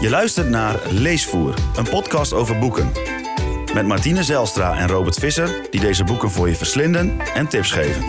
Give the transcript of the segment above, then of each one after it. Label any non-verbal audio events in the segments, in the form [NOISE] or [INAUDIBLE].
Je luistert naar Leesvoer, een podcast over boeken. Met Martine Zelstra en Robert Visser, die deze boeken voor je verslinden en tips geven.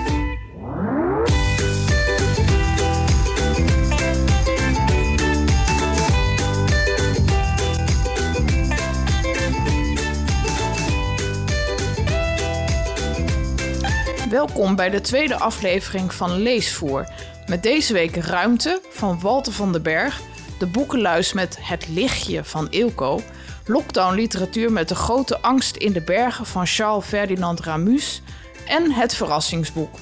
Welkom bij de tweede aflevering van Leesvoer. Met deze week Ruimte van Walter van den Berg, de boekenluis met Het Lichtje van Eelco, lockdown literatuur met de grote angst in de bergen van Charles Ferdinand Ramus en Het Verrassingsboek.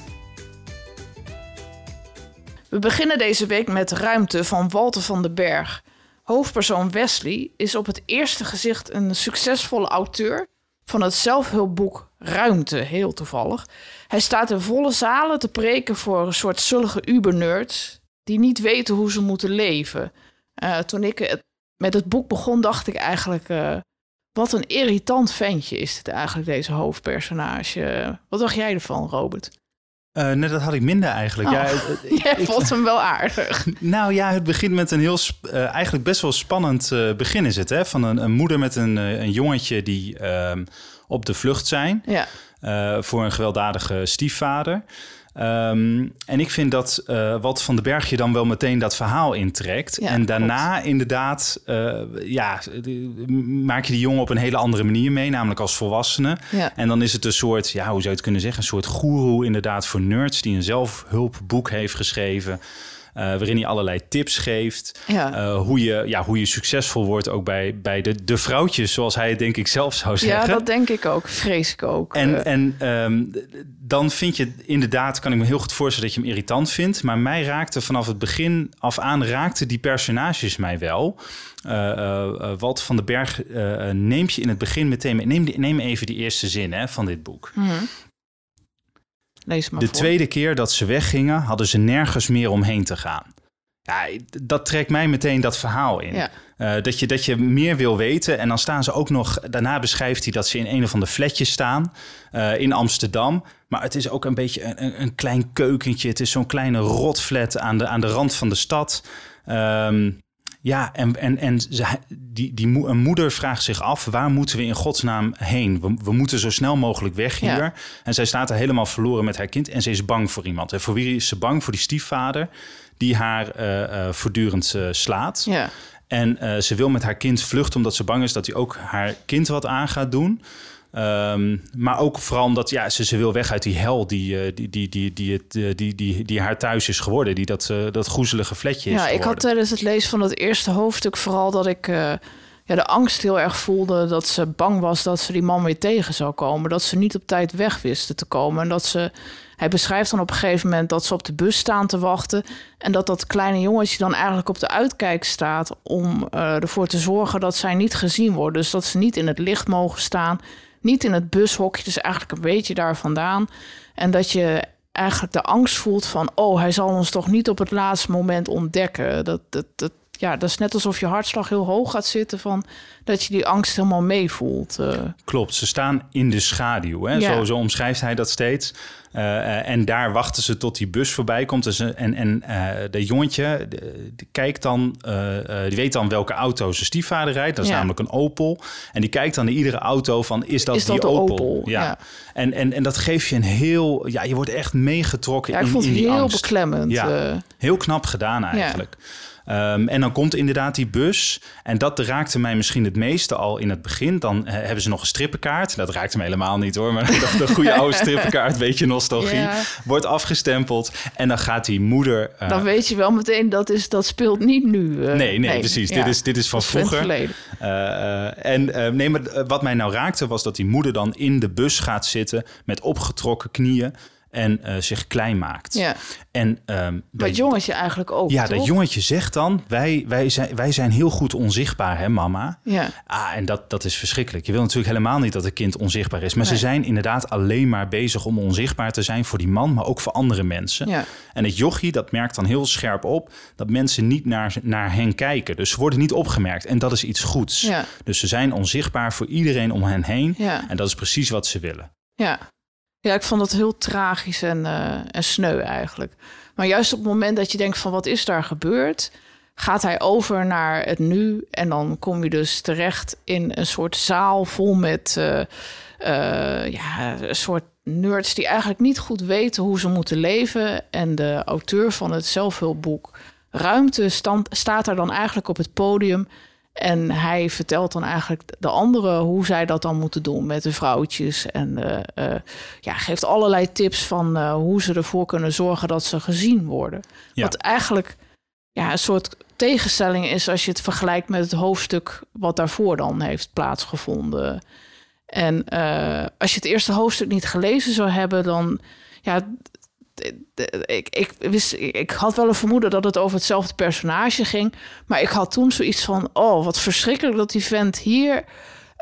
We beginnen deze week met Ruimte van Walter van den Berg. Hoofdpersoon Wesley is op het eerste gezicht een succesvolle auteur van het zelfhulpboek Ruimte, heel toevallig. Hij staat in volle zalen te preken voor een soort zullige ubernerds die niet weten hoe ze moeten leven. Uh, toen ik het, met het boek begon, dacht ik eigenlijk... Uh, wat een irritant ventje is het eigenlijk, deze hoofdpersonage. Wat dacht jij ervan, Robert? Uh, nee, dat had ik minder eigenlijk. Oh. Ja, [LAUGHS] Jij vond hem wel aardig. [LAUGHS] Nou ja, het begint met een heel, uh, eigenlijk best wel spannend uh, begin is het. Hè? Van een, een moeder met een, een jongetje die ehm, op de vlucht zijn. Ja. voor een gewelddadige stiefvader. Um, en ik vind dat uh, wat van de Bergje dan wel meteen dat verhaal intrekt. Ja, en daarna klopt. inderdaad, uh, ja, maak je die jongen op een hele andere manier mee, namelijk als volwassene. Ja. En dan is het een soort, ja, hoe zou je het kunnen zeggen, een soort goeroe inderdaad voor nerds die een zelfhulpboek heeft geschreven. Uh, waarin hij allerlei tips geeft. Ja. Uh, hoe, je, ja, hoe je succesvol wordt ook bij, bij de, de vrouwtjes, zoals hij het denk ik zelf zou zeggen. Ja, dat denk ik ook. Vrees ik ook. En, Uh, en um, dan vind je inderdaad, kan ik me heel goed voorstellen dat je hem irritant vindt. Maar mij raakte vanaf het begin af aan, raakte die personages mij wel. Uh, Walter van den Berg neemt je in het begin meteen. Neem, neem even die eerste zin hè, van dit boek. mm -hmm. Lees maar De voor. tweede keer dat ze weggingen, hadden ze nergens meer omheen te gaan. Ja, dat trekt mij meteen dat verhaal in. Ja. Uh, dat, je, dat je meer wil weten. En dan staan ze ook nog... Daarna beschrijft hij dat ze in een of ander flatje staan. Uh, in Amsterdam. Maar het is ook een beetje een, een klein keukentje. Het is zo'n kleine rotflat aan de, aan de rand van de stad. Um, ja, en, en, en ze, die, die een moeder vraagt zich af... waar moeten we in godsnaam heen? We, we moeten zo snel mogelijk weg hier. Ja. En zij staat er helemaal verloren met haar kind... en ze is bang voor iemand. En voor wie is ze bang? Voor die stiefvader... die haar uh, uh, voortdurend uh, slaat. Ja. En ze wil met haar kind vluchten omdat ze bang is dat hij ook haar kind wat aan gaat doen. Ehm, maar ook vooral omdat ja, ze, ze wil weg uit die hel die, eh, die, die, die, die, die, eh, die, die, die haar thuis is geworden. Die dat, uh, dat groezelige vletje ja, is Ja, ik had tijdens het lezen van dat eerste hoofdstuk vooral dat ik... Ja, de angst heel erg voelde dat ze bang was dat ze die man weer tegen zou komen. Dat ze niet op tijd weg wisten te komen. En dat ze. Hij beschrijft dan op een gegeven moment dat ze op de bus staan te wachten. En dat dat kleine jongetje dan eigenlijk op de uitkijk staat. om ervoor te zorgen dat zij niet gezien worden. Dus dat ze niet in het licht mogen staan niet in het bushokje. Dus eigenlijk een beetje daar vandaan. En dat je eigenlijk de angst voelt van, oh, hij zal ons toch niet op het laatste moment ontdekken. Dat, dat, dat, ja, dat is net alsof je hartslag heel hoog gaat zitten van dat je die angst helemaal meevoelt. Uh. Klopt, ze staan in de schaduw. Hè? Ja. Zo, zo omschrijft hij dat steeds. Uh, en daar wachten ze tot die bus voorbij komt. Dus, en en uh, de jongetje de, die kijkt dan, die weet dan welke auto zijn stiefvader rijdt. Dat is Ja. namelijk een Opel. En die kijkt dan naar iedere auto van, is dat, Is dat die Opel? Opel? Ja. En, en, en dat geeft je een heel, ja, je wordt echt meegetrokken Ja, ik in, vond in het die heel angst. beklemmend. Ja. uh. Heel knap gedaan eigenlijk. Um, en dan komt inderdaad die bus. En dat raakte mij misschien het meeste al in het begin. Dan uh, hebben ze nog een strippenkaart. Dat raakte me helemaal niet hoor. Maar [LAUGHS] de goede oude strippenkaart, beetje nostalgie. Wordt afgestempeld. En dan gaat die moeder... Uh, Dan weet je wel meteen dat is, dat speelt niet nu. uh, nee, nee, precies. ja. Dit, is, dit is van vroeger. en nee, maar wat mij nou raakte was dat die moeder dan in de bus gaat zitten... met opgetrokken knieën en uh, zich klein maakt. Ja. En, um, dat jongetje eigenlijk ook, Ja, toch? dat jongetje zegt dan... Wij, wij, zijn, wij zijn heel goed onzichtbaar, hè mama? Ja. Ah, en dat, dat is verschrikkelijk. Je wil natuurlijk helemaal niet dat een kind onzichtbaar is. Maar Nee. ze zijn inderdaad alleen maar bezig om onzichtbaar te zijn... voor die man, maar ook voor andere mensen. Ja. En het jochie, dat merkt dan heel scherp op... dat mensen niet naar, naar hen kijken. Dus ze worden niet opgemerkt. En dat is iets goeds. Ja. Dus ze zijn onzichtbaar voor iedereen om hen heen. Ja. En dat is precies wat ze willen. Ja. Ja, ik vond dat heel tragisch en, uh, en sneu eigenlijk. Maar juist op het moment dat je denkt van wat is daar gebeurd... gaat hij over naar het nu. En dan kom je dus terecht in een soort zaal vol met uh, uh, ja, een soort nerds die eigenlijk niet goed weten hoe ze moeten leven. En de auteur van het zelfhulpboek Ruimte stand, staat daar dan eigenlijk op het podium. En hij vertelt dan eigenlijk de anderen hoe zij dat dan moeten doen met de vrouwtjes. En uh, uh, ja, geeft allerlei tips van uh, hoe ze ervoor kunnen zorgen dat ze gezien worden. Ja. Wat eigenlijk ja, een soort tegenstelling is als je het vergelijkt met het hoofdstuk wat daarvoor dan heeft plaatsgevonden. En als je het eerste hoofdstuk niet gelezen zou hebben, dan ja, ik, ik, wist, ik had wel een vermoeden dat het over hetzelfde personage ging. Maar ik had toen zoiets van: oh, wat verschrikkelijk dat die vent hier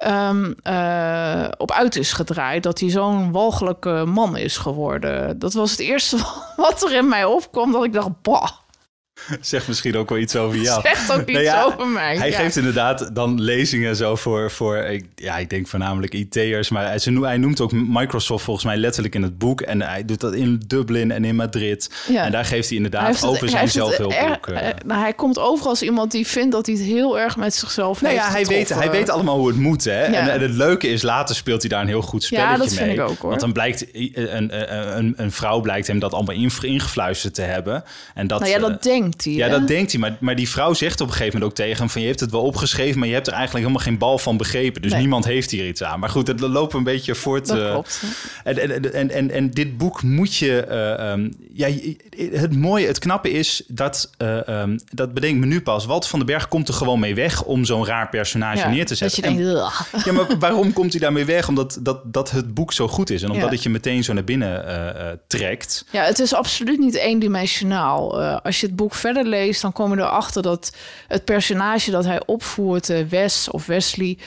um, uh, op uit is gedraaid. Dat hij zo'n walgelijke man is geworden. Dat was het eerste [LAUGHS] wat er in mij opkwam. Dat ik dacht: bah. [LAUGHS] Zegt misschien ook wel iets over jou. [LAUGHS] Zegt ook iets ja, over mij. Hij geeft inderdaad dan lezingen zo voor, voor ja, ik denk voornamelijk IT'ers. Maar hij, hij noemt ook Microsoft volgens mij letterlijk in het boek. En hij doet dat in Dublin en in Madrid. Ja. En daar geeft hij inderdaad hij over het, zijn zelfhulpboek. Uh, nou, hij komt over als iemand die vindt dat hij het heel erg met zichzelf nou heeft ja, hij weet, hij weet allemaal hoe het moet. Hè? En, en, het leuke is, later speelt hij daar een heel goed spelletje ja, dat mee. Vind ik ook, hoor. Want dan blijkt een, een, een, een vrouw blijkt hem dat allemaal ingefluisterd te hebben. En dat, nou ja, dat denkt hij. Ja, dat denkt hij. Maar, maar die vrouw zegt op een gegeven moment ook tegen hem van... je hebt het wel opgeschreven, maar je hebt er eigenlijk helemaal geen bal van begrepen. Dus niemand heeft hier iets aan. Maar goed, het loopt een beetje voort. Dat uh, klopt. En, en, en, en, en dit boek moet je... Uh, um, ja, het mooie, het knappe is dat... Uh, um, dat bedenkt me nu pas. Walt van den Berg komt er gewoon mee weg... om zo'n raar personage ja, neer te zetten. Dat je denkt, en, ja, maar waarom komt hij daarmee weg? Omdat dat, dat het boek zo goed is. En omdat ja. het je meteen zo naar binnen trekt. Ja, het is absoluut niet eendimensionaal. als je het boek verder leest, dan kom je erachter dat het personage dat hij opvoert, uh, Wes of Wesley,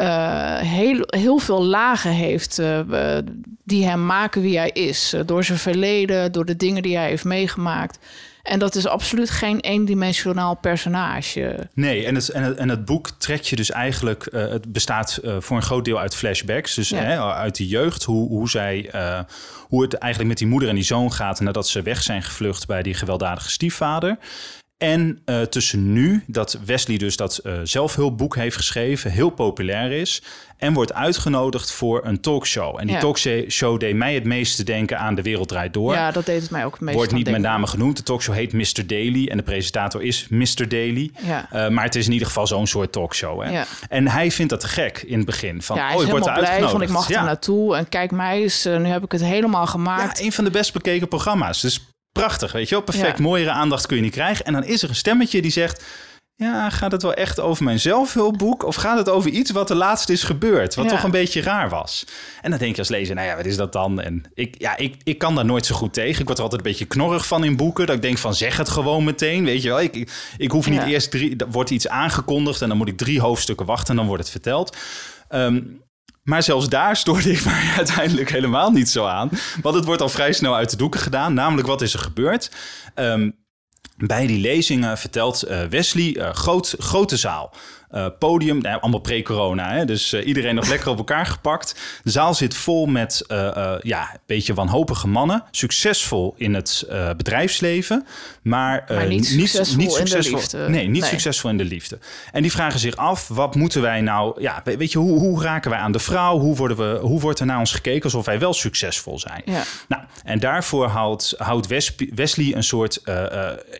uh, heel, heel veel lagen heeft uh, die hem maken wie hij is. door zijn verleden, door de dingen die hij heeft meegemaakt. En dat is absoluut geen eendimensionaal personage. Nee, en het, en het, en het boek trekt je dus eigenlijk... Uh, het bestaat uh, voor een groot deel uit flashbacks. Dus ja. hè, uit de jeugd, hoe, hoe, zij, uh, hoe het eigenlijk met die moeder en die zoon gaat... nadat ze weg zijn gevlucht bij die gewelddadige stiefvader. En uh, tussen nu, dat Wesley dus dat uh, zelfhulpboek heeft geschreven, heel populair is. En wordt uitgenodigd voor een talkshow. En die ja. talkshow deed mij het meeste denken aan De Wereld Draait Door. Ja, dat deed het mij ook het meest Wordt niet met name genoemd. De talkshow heet Mr. Daily. En de presentator is Mr. Daily. Ja. Uh, maar het is in ieder geval zo'n soort talkshow. Hè? Ja. En hij vindt dat te gek in het begin. Van, ja, hij oh, is ik word blij uitgenodigd. van ik mag er naartoe. En kijk mij eens, nu heb ik het helemaal gemaakt. Ja, een van de best bekeken programma's. Dus prachtig, weet je wel. Perfect, ja. mooiere aandacht kun je niet krijgen. En dan is er een stemmetje die zegt... Ja, gaat het wel echt over mijn zelfhulpboek? Of gaat het over iets wat er laatst is gebeurd? Wat ja. toch een beetje raar was? En dan denk je als lezer, nou ja, wat is dat dan? En ik, ja, ik, ik kan daar nooit zo goed tegen. Ik word er altijd een beetje knorrig van in boeken. Dat ik denk van, zeg het gewoon meteen, weet je wel. Ik, ik, ik hoef niet ja. eerst drie... Er wordt iets aangekondigd en dan moet ik drie hoofdstukken wachten... en dan wordt het verteld. Um, maar zelfs daar stoorde ik mij [LAUGHS] uiteindelijk helemaal niet zo aan. Want het wordt al vrij snel uit de doeken gedaan. Namelijk, wat is er gebeurd? Um, bij die lezingen vertelt uh, Wesley, uh, groot, grote zaal. Uh, podium, nou, allemaal pre-corona, dus uh, iedereen nog [LAUGHS] lekker op elkaar gepakt. De zaal zit vol met uh, ja, een beetje wanhopige mannen. Succesvol in het bedrijfsleven, maar, maar niet succesvol, niet, niet succesvol in de liefde. Nee, niet nee. succesvol in de liefde. En die vragen zich af, wat moeten wij nou... Ja, weet je, hoe, hoe raken wij aan de vrouw? Hoe, worden we, hoe wordt er naar ons gekeken alsof wij wel succesvol zijn? Ja. Nou, en daarvoor houdt, houdt Wesley een soort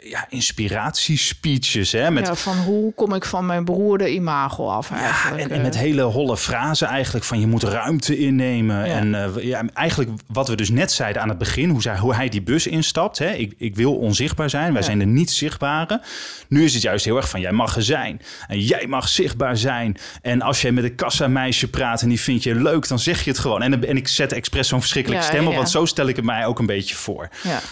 ja, inspiratiespeeches. Hè, met, ja, van hoe kom ik van mijn broer de imago af eigenlijk. Ja, en, en met hele holle frazen eigenlijk van je moet ruimte innemen. Ja. En uh, ja, eigenlijk wat we dus net zeiden aan het begin, hoe, zij, hoe hij die bus instapt. Hè? Ik, ik wil onzichtbaar zijn, wij zijn de niet zichtbare. Nu is het juist heel erg van jij mag er zijn. En jij mag zichtbaar zijn. En als jij met een kassameisje praat en die vind je leuk, dan zeg je het gewoon. En, en ik zet expres zo'n verschrikkelijke stem op, want zo stel ik het mij ook een beetje voor.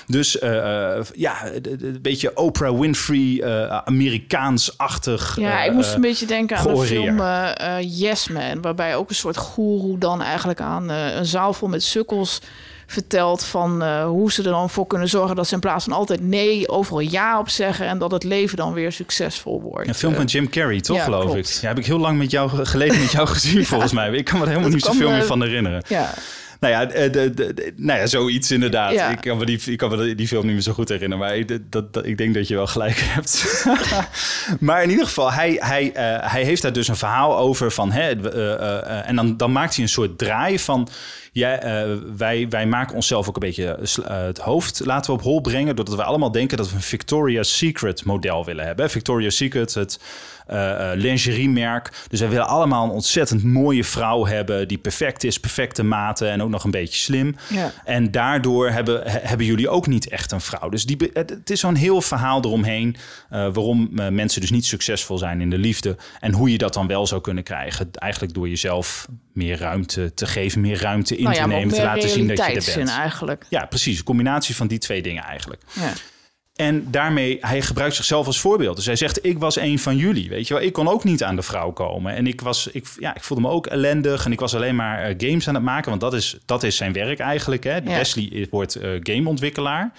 Dus uh, uh, ja, een beetje Oprah Winfrey, Amerikaans-achtig. Ja, ik moest een beetje denken aan de film uh, uh, Yes Man, waarbij ook een soort goeroe dan eigenlijk aan uh, een zaal vol met sukkels vertelt van uh, hoe ze er dan voor kunnen zorgen dat ze in plaats van altijd nee overal ja op zeggen en dat het leven dan weer succesvol wordt. Een film van Jim Carrey, toch ja, geloof klopt. ik? Ja, heb ik heel lang met jou geleden met jou [LAUGHS] gezien ja. volgens mij. Ik kan me er helemaal niet zoveel meer van herinneren. Ja. Nou ja, de, de, de- nou ja zoiets inderdaad. Ja. Ik kan me die, ik kan me die film niet meer zo goed herinneren. Maar ik, dat, dat, ik denk dat je wel gelijk [LAUGHS] hebt. [LAUGHS] maar in ieder geval, hij, hij, eh, hij heeft daar dus een verhaal over van... Hè, eh, eh, eh, en dan, dan maakt hij een soort draai van... Ja, eh, wij, wij maken onszelf ook een beetje eh, het hoofd laten we op hol brengen... doordat we allemaal denken dat we een Victoria's Secret model willen hebben. Victoria's Secret, het eh, eh, lingeriemerk. Dus wij willen allemaal een ontzettend mooie vrouw hebben... die perfect is, perfecte maten en ook nog een beetje slim. Ja. En daardoor hebben, he- hebben jullie ook niet echt een vrouw. Dus die, het is zo'n heel verhaal eromheen... eh, waarom eh, mensen dus niet succesvol zijn in de liefde... en hoe je dat dan wel zou kunnen krijgen. Eigenlijk door jezelf meer ruimte te geven, meer ruimte in nou ja, te nemen... te laten zien dat je er bent. eigenlijk. Ja, precies. Een combinatie van die twee dingen eigenlijk. Ja. En daarmee, hij gebruikt zichzelf als voorbeeld. Dus hij zegt, ik was een van jullie, weet je wel. Ik kon ook niet aan de vrouw komen. En ik, was, ik, ja, ik voelde me ook ellendig. En ik was alleen maar eh, games aan het maken. Want dat is, dat is zijn werk eigenlijk. Hè. Ja. Wesley wordt eh, gameontwikkelaar.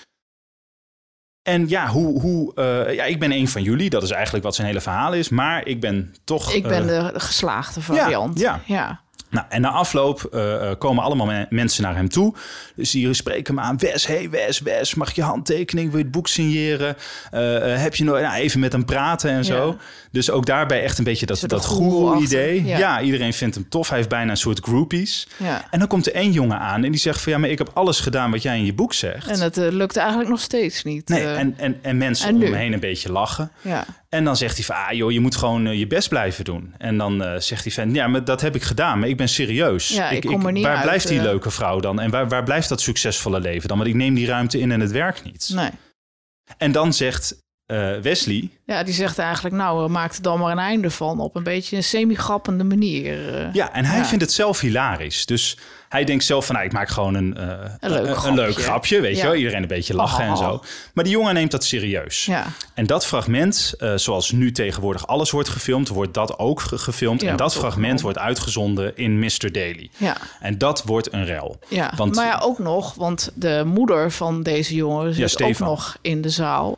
En ja, hoe, hoe, eh, ja, ik ben een van jullie. Dat is eigenlijk wat zijn hele verhaal is. Maar ik ben toch... Ik ben de geslaagde variant. ja. ja. Nou, en na afloop eh, eh, komen allemaal me- mensen naar hem toe. Dus die spreken hem aan. Wes, hey Wes, Wes, mag je handtekening? Wil je het boek signeren? Eh, heb je nog nou, even met hem praten en zo? Ja. Dus ook daarbij echt een beetje dat, dat goeroe-achtig, Ja. ja. iedereen vindt hem tof. Hij heeft bijna een soort groupies. ja. En dan komt er één jongen aan en die zegt van... ja, maar ik heb alles gedaan wat jij in je boek zegt. En het eh, lukt eigenlijk nog steeds niet. nee, en, en, en mensen en om hem heen een beetje lachen. En dan zegt hij van, ah joh, je moet gewoon eh, je best blijven doen. En dan eh, zegt hij van, ja, maar dat heb ik gedaan, maar ik ben serieus. Ja, ik kom er niet waar uit, blijft die eh. leuke vrouw dan? En waar, waar blijft dat succesvolle leven dan? Want ik neem die ruimte in en het werkt niet. Nee. En dan zegt eh, Wesley, Ja, die zegt eigenlijk, nou, maak er dan maar een einde van op een beetje een semi-grappende manier. eh. ja, en hij Ja. vindt het zelf hilarisch. Dus hij denkt zelf van, nou, ik maak gewoon een, eh, Een leuk een, grapje. leuk grapje, weet je wel. Iedereen een beetje lachen en Oh. zo. Maar die jongen neemt dat serieus. Ja, En dat fragment, zoals nu tegenwoordig alles wordt gefilmd, wordt dat ook ge- gefilmd. En dat fragment wordt uitgezonden in Mr. Daily. ja, En dat wordt een rel. ja. Want- maar ja, ook nog, want de moeder van deze jongen zit ook nog in de zaal.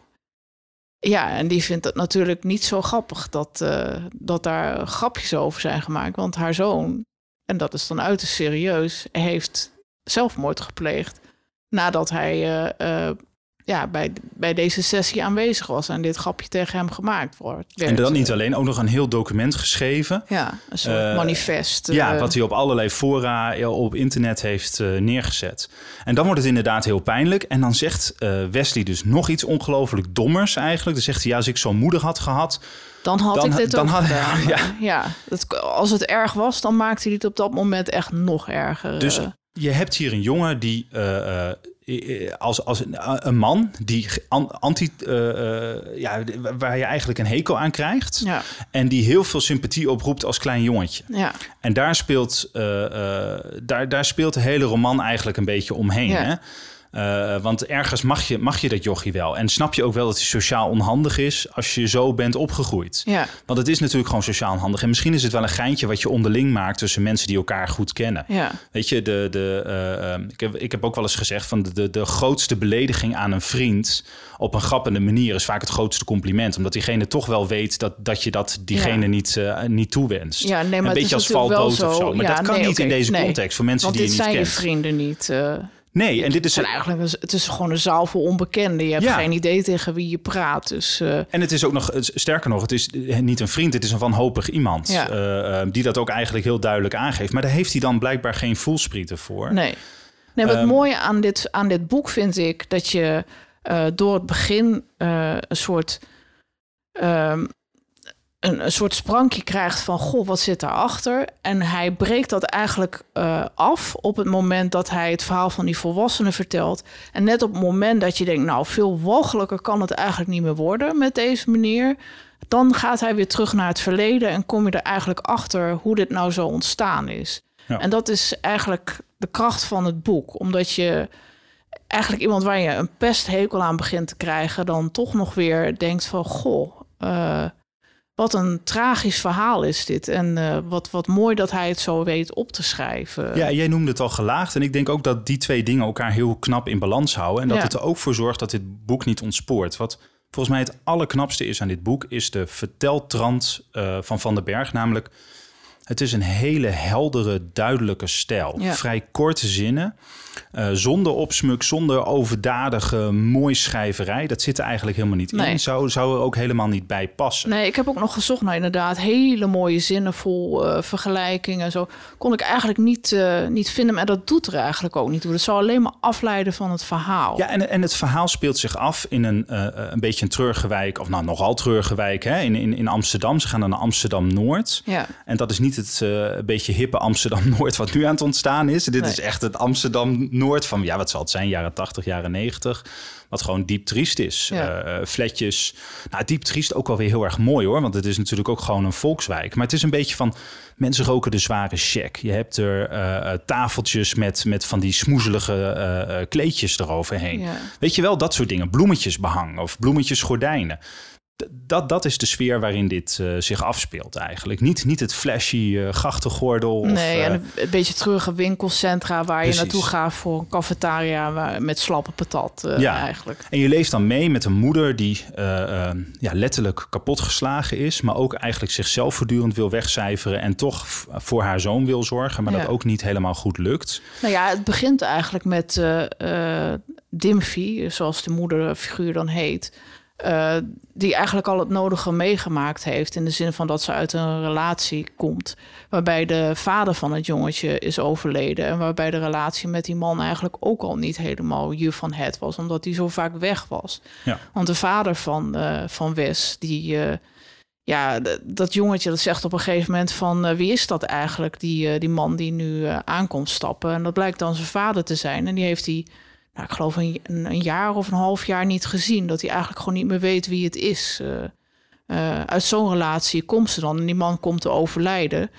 Ja, en die vindt het natuurlijk niet zo grappig dat, eh, dat daar grapjes over zijn gemaakt. Want haar zoon, en dat is dan uiterst serieus, heeft zelfmoord gepleegd. Nadat hij eh, eh, ja, bij, bij deze sessie aanwezig was en dit grapje tegen hem gemaakt wordt. En dan niet werd. alleen, ook nog een heel document geschreven. Ja, een soort Eh, manifest. Ja, eh, wat hij op allerlei fora eh, op internet heeft eh, neergezet. En dan wordt het inderdaad heel pijnlijk. En dan zegt eh, Wesley dus nog iets ongelooflijk dommers eigenlijk. Dan zegt hij, ja, als ik zo'n moeder had gehad... Dan had Dan- ik dit dan ook had- gedaan. [LAUGHS] ja. Ja, dat, als het erg was, dan maakte hij het op dat moment echt nog erger. Dus eh. je hebt hier een jongen die eh, eh, eh, als, als een, een man die an- anti, eh, eh, ja, waar je eigenlijk een hekel aan krijgt. ja, En die heel veel sympathie oproept als klein jongetje. ja, En daar speelt, eh, eh, daar, daar speelt de hele roman eigenlijk een beetje omheen. Ja. Hè? Eh, want ergens mag je, mag je dat jochie wel. En snap je ook wel dat hij sociaal onhandig is als je zo bent opgegroeid. ja, Want het is natuurlijk gewoon sociaal onhandig. En misschien is het wel een geintje wat je onderling maakt tussen mensen die elkaar goed kennen. ja, Weet je, de, de, eh, eh, ik, heb, ik heb ook wel eens gezegd van de, de, de grootste belediging aan een vriend op een grappende manier is vaak het grootste compliment. Omdat diegene toch wel weet dat, dat je dat diegene Ja. niet, eh, niet toewenst. ja. Nee, maar een het beetje is als valdood of zo. Maar Ja, dat kan nee, niet in deze nee. context voor mensen Want die dit je niet zijn kent. je vrienden niet. Nee, en dit het, is zijn eigenlijk een, het is gewoon een zaal vol onbekenden. Je hebt Ja. geen idee tegen wie je praat. Dus eh, En het is ook nog, sterker nog, het is niet een vriend, het is een wanhopig iemand. Ja. eh, eh, die dat ook eigenlijk heel duidelijk aangeeft. Maar daar heeft hij dan blijkbaar geen voelsprieten voor. nee. Nee, het Ehm, mooie aan dit, aan dit boek vind ik dat je eh, door het begin eh, een soort. ehm, een, een soort sprankje krijgt van, goh, wat zit daarachter? En hij breekt dat eigenlijk eh, af op het moment dat hij het verhaal van die volwassenen vertelt. En net op het moment dat je denkt, nou, veel walgelijker kan het eigenlijk niet meer worden met deze manier. Dan gaat hij weer terug naar het verleden en kom je er eigenlijk achter hoe dit nou zo ontstaan is. Ja. En dat is eigenlijk de kracht van het boek. Omdat je eigenlijk iemand waar je een pesthekel aan begint te krijgen, dan toch nog weer denkt van goh, eh, wat een tragisch verhaal is dit. En eh, wat, wat mooi dat hij het zo weet op te schrijven. Ja, jij noemde het al gelaagd. En ik denk ook dat die twee dingen elkaar heel knap in balans houden. En dat Ja. het er ook voor zorgt dat dit boek niet ontspoort. Wat volgens mij het allerknapste is aan dit boek... is de verteltrand eh, van Van den Berg. Namelijk, Het is een hele heldere, duidelijke stijl. Ja. Vrij korte zinnen. eh, zonder opsmuk, zonder overdadige mooi schrijverij. Dat zit er eigenlijk helemaal niet Nee. in. Zou, zou er ook helemaal niet bij passen. Nee, ik heb ook nog gezocht naar inderdaad hele mooie zinnen vol eh, vergelijkingen en zo. Kon ik eigenlijk niet, eh, niet vinden, maar dat doet er eigenlijk ook niet toe. Dat zou alleen maar afleiden van het verhaal. Ja, en, en het verhaal speelt zich af in een, een beetje een treurige wijk, of nou nogal treurige wijk, hè, in, in, in Amsterdam. Ze gaan dan naar Amsterdam-Noord. Ja. En dat is niet het eh, beetje hippe Amsterdam-Noord [LAUGHS] wat nu aan het ontstaan is. Dit Nee. is echt het Amsterdam-Noord van, ja, wat zal het zijn, jaren 80, jaren 90. Wat gewoon diep triest is. Ja. Eh, fletjes. Nou, diep triest ook wel weer heel erg mooi hoor. Want het is natuurlijk ook gewoon een volkswijk. Maar het is een beetje van, mensen roken de zware check. Je hebt er eh, eh, tafeltjes met, met van die smoezelige eh, eh, kleedjes eroverheen. Ja. Weet je wel, dat soort dingen. Bloemetjes behang of bloemetjes gordijnen. Dat, dat is de sfeer waarin dit eh, zich afspeelt eigenlijk. Niet, niet het flashy eh, grachtengordel. Of, Nee, eh, en een, een beetje treurige winkelcentra waar Precies. je naartoe gaat voor een cafetaria waar- met slappe patat eh, Ja. eigenlijk. En je leeft dan mee met een moeder die eh, eh, ja, letterlijk kapotgeslagen is, maar ook eigenlijk zichzelf voortdurend wil wegcijferen en toch voor haar zoon wil zorgen, maar Ja. dat ook niet helemaal goed lukt. Nou ja, het begint eigenlijk met eh eh Dimfy, zoals de moederfiguur dan heet. Eh, die eigenlijk al het nodige meegemaakt heeft. In de zin van dat ze uit een relatie komt. Waarbij de vader van het jongetje is overleden. En waarbij de relatie met die man eigenlijk ook al niet helemaal je van het was. Omdat hij zo vaak weg was. Ja. Want de vader van, eh, van Wes, die. eh, ja, dat jongetje dat zegt op een gegeven moment van wie is dat eigenlijk, die, die man die nu aankomt stappen. En dat blijkt dan zijn vader te zijn. En die heeft hij, nou, ik geloof een, jaar of een half jaar niet gezien. Dat hij eigenlijk gewoon niet meer weet wie het is. Eh, eh, uit zo'n relatie komt ze dan en die man komt te overlijden.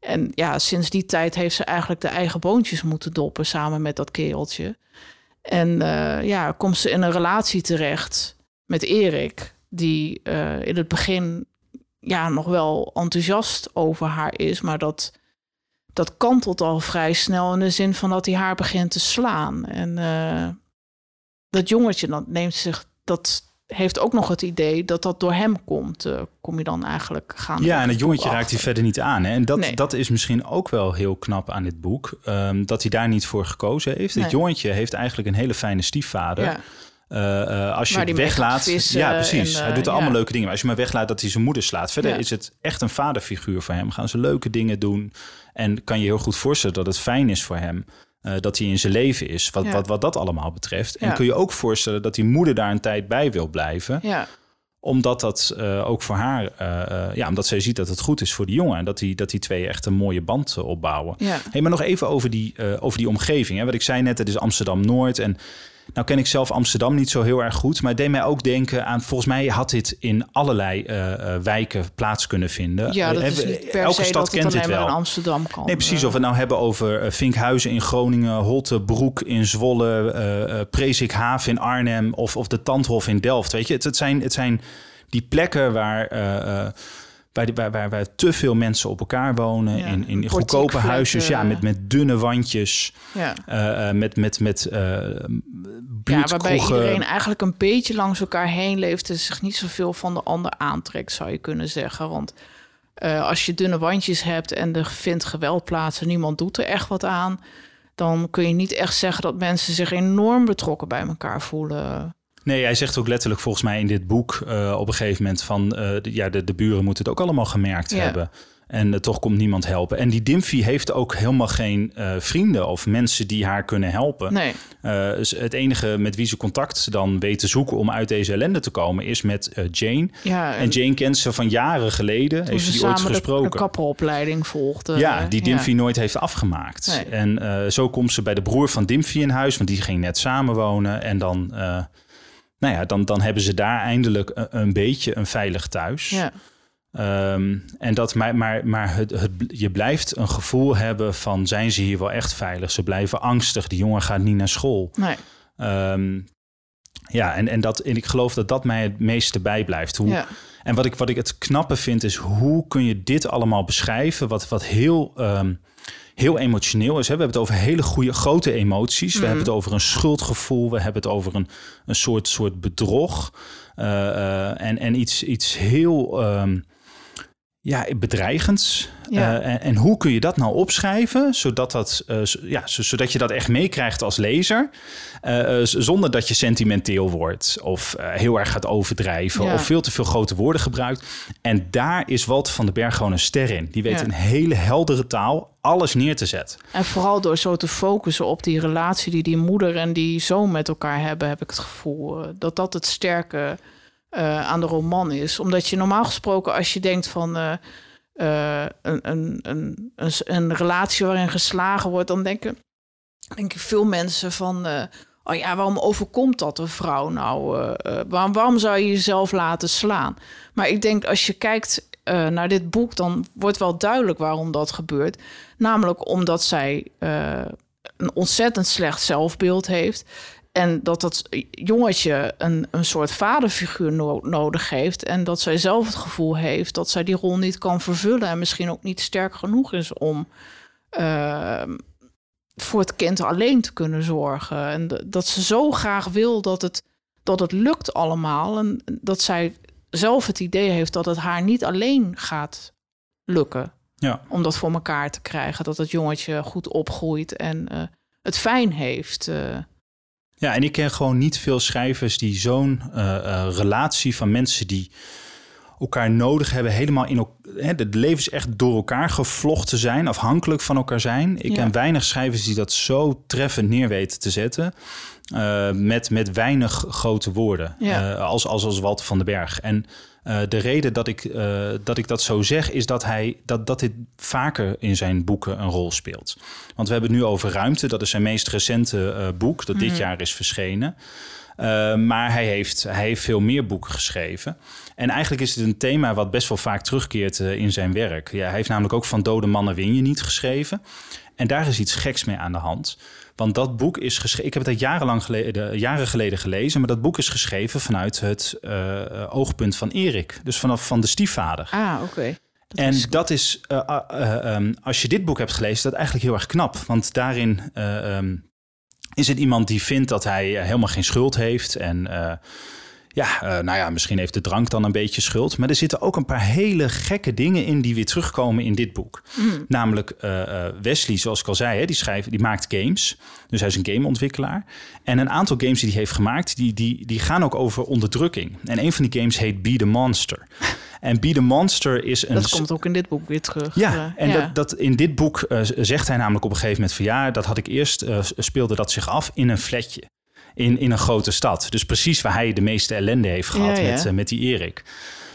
En ja, sinds die tijd heeft ze eigenlijk de eigen boontjes moeten doppen samen met dat kereltje. En eh, ja, komt ze in een relatie terecht met Erik, die in het begin ja, nog wel enthousiast over haar is, maar dat, dat kantelt al vrij snel in de zin van dat hij haar begint te slaan. En eh, dat jongetje dat neemt zich, dat heeft ook nog het idee dat dat door hem komt. eh, kom je dan eigenlijk gaan. Ja, en het jongetje raakt hij verder niet aan. Hè? En dat, Nee. dat is misschien ook wel heel knap aan dit boek, ehm, dat hij daar niet voor gekozen heeft. Nee. Het jongetje heeft eigenlijk een hele fijne stiefvader. Ja, Eh, eh, als je het gaat weglaat. vissen ja, precies. en, eh, hij doet er allemaal ja. leuke dingen. Maar als je maar weglaat dat hij zijn moeder slaat. Verder Ja. is het echt een vaderfiguur voor hem. Gaan ze leuke dingen doen. En kan je heel goed voorstellen dat het fijn is voor hem. eh, dat hij in zijn leven is, wat, Ja. wat, wat dat allemaal betreft. En kun je ook voorstellen dat die moeder daar een tijd bij wil blijven. ja, Omdat dat eh, ook voor haar, eh, eh, ja, omdat zij ziet dat het goed is voor die jongen. En dat die, dat die twee echt een mooie band eh, opbouwen. Hey, maar nog even over die, eh, over die omgeving. Hè. Wat ik zei net, het is Amsterdam-Noord. En nou ken ik zelf Amsterdam niet zo heel erg goed. Maar het deed mij ook denken aan... Volgens mij had dit in allerlei eh, eh, wijken plaats kunnen vinden. ja, dat Eh, is niet per Elke se stad dat kent dit wel. in Amsterdam kan. Nee, precies. Of we het nou hebben over Vinkhuizen in Groningen, Holte, Broek in Zwolle, Presikhaven in Arnhem of, of de Tandhof in Delft. Weet je, het, het, zijn, het zijn die plekken waar, waar, waar, waar, waar te veel mensen op elkaar wonen. Ja, in, in goedkope huisjes, ja, met, met dunne wandjes, ja. eh, eh, met, met, met eh Ja, waarbij iedereen eigenlijk een beetje langs elkaar heen leeft en zich niet zoveel van de ander aantrekt, zou je kunnen zeggen. Want als je dunne wandjes hebt en er vindt geweld plaats en niemand doet er echt wat aan, dan kun je niet echt zeggen dat mensen zich enorm betrokken bij elkaar voelen. Nee, hij zegt ook letterlijk volgens mij in dit boek eh, op een gegeven moment van eh, de, ja, de, de buren moeten het ook allemaal gemerkt Ja. hebben. En eh, toch komt niemand helpen. En die Dimfy heeft ook helemaal geen vrienden of mensen die haar kunnen helpen. Nee, dus het enige met wie ze contact dan weet te zoeken om uit deze ellende te komen is met Jane. ja. En Jane kent ze van jaren geleden. Heeft ze die ooit samen de, gesproken? de kapperopleiding volgden. Ja, die Ja. Dimfy nooit heeft afgemaakt. Nee. En zo komt ze bij de broer van Dimfy in huis, want die ging net samenwonen. En dan, nou ja, dan, dan hebben ze daar eindelijk een, een beetje een veilig thuis. Ja, Ehm, en dat, maar maar, maar het, het, je blijft een gevoel hebben van zijn ze hier wel echt veilig? Ze blijven angstig. Die jongen gaat niet naar school. nee. Ehm, ja, en, en, dat, en ik geloof dat dat mij het meeste bijblijft. Hoe, Ja. en wat ik, wat ik het knappe vind is, hoe kun je dit allemaal beschrijven? Wat, wat heel, ehm, heel emotioneel is. Hè? We hebben het over hele goede, grote emoties. We Mhm. hebben het over een schuldgevoel. We hebben het over een, een soort, soort bedrog. Eh, eh, en en iets, iets heel... ehm, ja, bedreigends. Ja. Eh, en, en hoe kun je dat nou opschrijven, zodat, dat, ja, zodat je dat echt meekrijgt als lezer, zonder dat je sentimenteel wordt of heel erg gaat overdrijven Ja. of veel te veel grote woorden gebruikt. En daar is Walter van den Berg gewoon een ster in. Die weet Ja. een hele heldere taal alles neer te zetten. En vooral door zo te focussen op die relatie die die moeder en die zoon met elkaar hebben, heb ik het gevoel eh, dat dat het sterke eh, aan de roman is. Omdat je normaal gesproken, als je denkt van eh, een, een, een, een, relatie waarin geslagen wordt, dan denken, denken veel mensen van. Oh ja, waarom overkomt dat een vrouw nou? waarom, waarom zou je jezelf laten slaan? Maar ik denk, als je kijkt eh, naar dit boek, dan wordt wel duidelijk waarom dat gebeurt. Namelijk omdat zij eh, een ontzettend slecht zelfbeeld heeft. En dat dat jongetje een, een soort vaderfiguur no- nodig heeft. En dat zij zelf het gevoel heeft dat zij die rol niet kan vervullen. En misschien ook niet sterk genoeg is om eh, voor het kind alleen te kunnen zorgen. En dat ze zo graag wil dat het, dat het lukt allemaal. En dat zij zelf het idee heeft dat het haar niet alleen gaat lukken Ja. om dat voor elkaar te krijgen. Dat het jongetje goed opgroeit en eh, het fijn heeft. eh. Ja, en ik ken gewoon niet veel schrijvers die zo'n eh, relatie van mensen die elkaar nodig hebben, helemaal in. Het leven is echt door elkaar gevlochten zijn, afhankelijk van elkaar zijn. Ik Ja. ken weinig schrijvers die dat zo treffend neer weten te zetten. Eh, met, met weinig grote woorden. Ja. eh, als, als, als Walter van den Berg. En eh, de reden dat ik, dat ik dat zo zeg, is dat, hij, dat, dat dit vaker in zijn boeken een rol speelt. Want we hebben het nu over Ruimte. Dat is zijn meest recente boek, dat dit jaar is verschenen. Maar hij heeft, hij heeft veel meer boeken geschreven. En eigenlijk is het een thema wat best wel vaak terugkeert in zijn werk. Ja, hij heeft namelijk ook van Dode Mannen Win je niet geschreven. En daar is iets geks mee aan de hand. Want dat boek is geschreven. Ik heb het jarenlang geleden, jaren geleden gelezen. Maar dat boek is geschreven vanuit het uh, oogpunt van Erik. Dus vanaf van de stiefvader. Ah, oké. Okay. En is... dat is, uh, uh, um, als je dit boek hebt gelezen, dat eigenlijk heel erg knap. Want daarin um, is het iemand die vindt dat hij helemaal geen schuld heeft. En uh, ja, nou ja, misschien heeft de drank dan een beetje schuld. Maar er zitten ook een paar hele gekke dingen in die weer terugkomen in dit boek. Mm. Namelijk uh, Wesley, zoals ik al zei, hè, die, schrijft, die maakt games. Dus hij is een gameontwikkelaar. En een aantal games die hij heeft gemaakt, die, die, die gaan ook over onderdrukking. En een van die games heet Be the Monster. [LAUGHS] En Be the Monster is een... Dat komt ook in dit boek weer terug. Ja, en. Dat, dat in dit boek uh, zegt hij namelijk op een gegeven moment van... ja, dat had ik eerst, uh, speelde dat zich af in een flatje. In, in een grote stad. Dus precies waar hij de meeste ellende heeft gehad ja. Met, uh, met die Erik.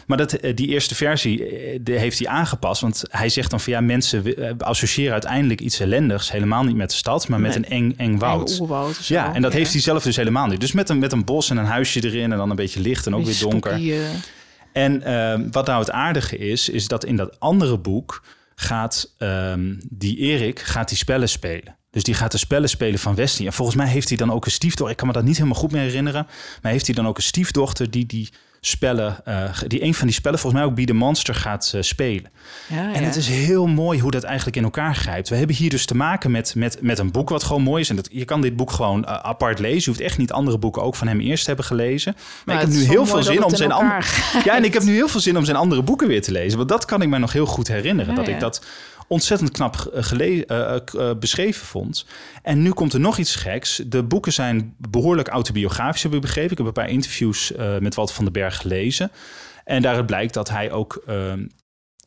Maar dat, die eerste versie heeft hij aangepast. Want hij zegt dan van ja, mensen associëren uiteindelijk iets ellendigs helemaal niet met de stad, maar met nee. een eng, eng woud. Eng oerwoud zo. ja, en dat ja. heeft hij zelf dus helemaal niet. Dus met een, met een bos en een huisje erin en dan een beetje licht en ook weer donker. Uh... En uh, wat nou het aardige is, is dat in dat andere boek gaat um, die Erik gaat die spellen spelen. Dus die gaat de spellen spelen van Wesley. En volgens mij heeft hij dan ook een stiefdochter. Ik kan me dat niet helemaal goed meer herinneren. Maar heeft hij dan ook een stiefdochter die die spellen, uh, die een van die spellen, volgens mij ook Be the Monster gaat uh, spelen. Ja, en ja. het is heel mooi hoe dat eigenlijk in elkaar grijpt. We hebben hier dus te maken met, met, met een boek wat gewoon mooi is. En dat, je kan dit boek gewoon uh, apart lezen. Je hoeft echt niet andere boeken ook van hem eerst te hebben gelezen. Maar, maar ik heb nu heel veel zin om zijn andere. Ja, en ik heb nu heel veel zin om zijn andere boeken weer te lezen. Want dat kan ik me nog heel goed herinneren. Ja, dat ik dat ontzettend knap gele- uh, uh, beschreven vond. En nu komt er nog iets geks. De boeken zijn behoorlijk autobiografisch, heb ik begrepen. Ik heb een paar interviews met Walter van den Berg gelezen. En daaruit blijkt dat hij ook ehm,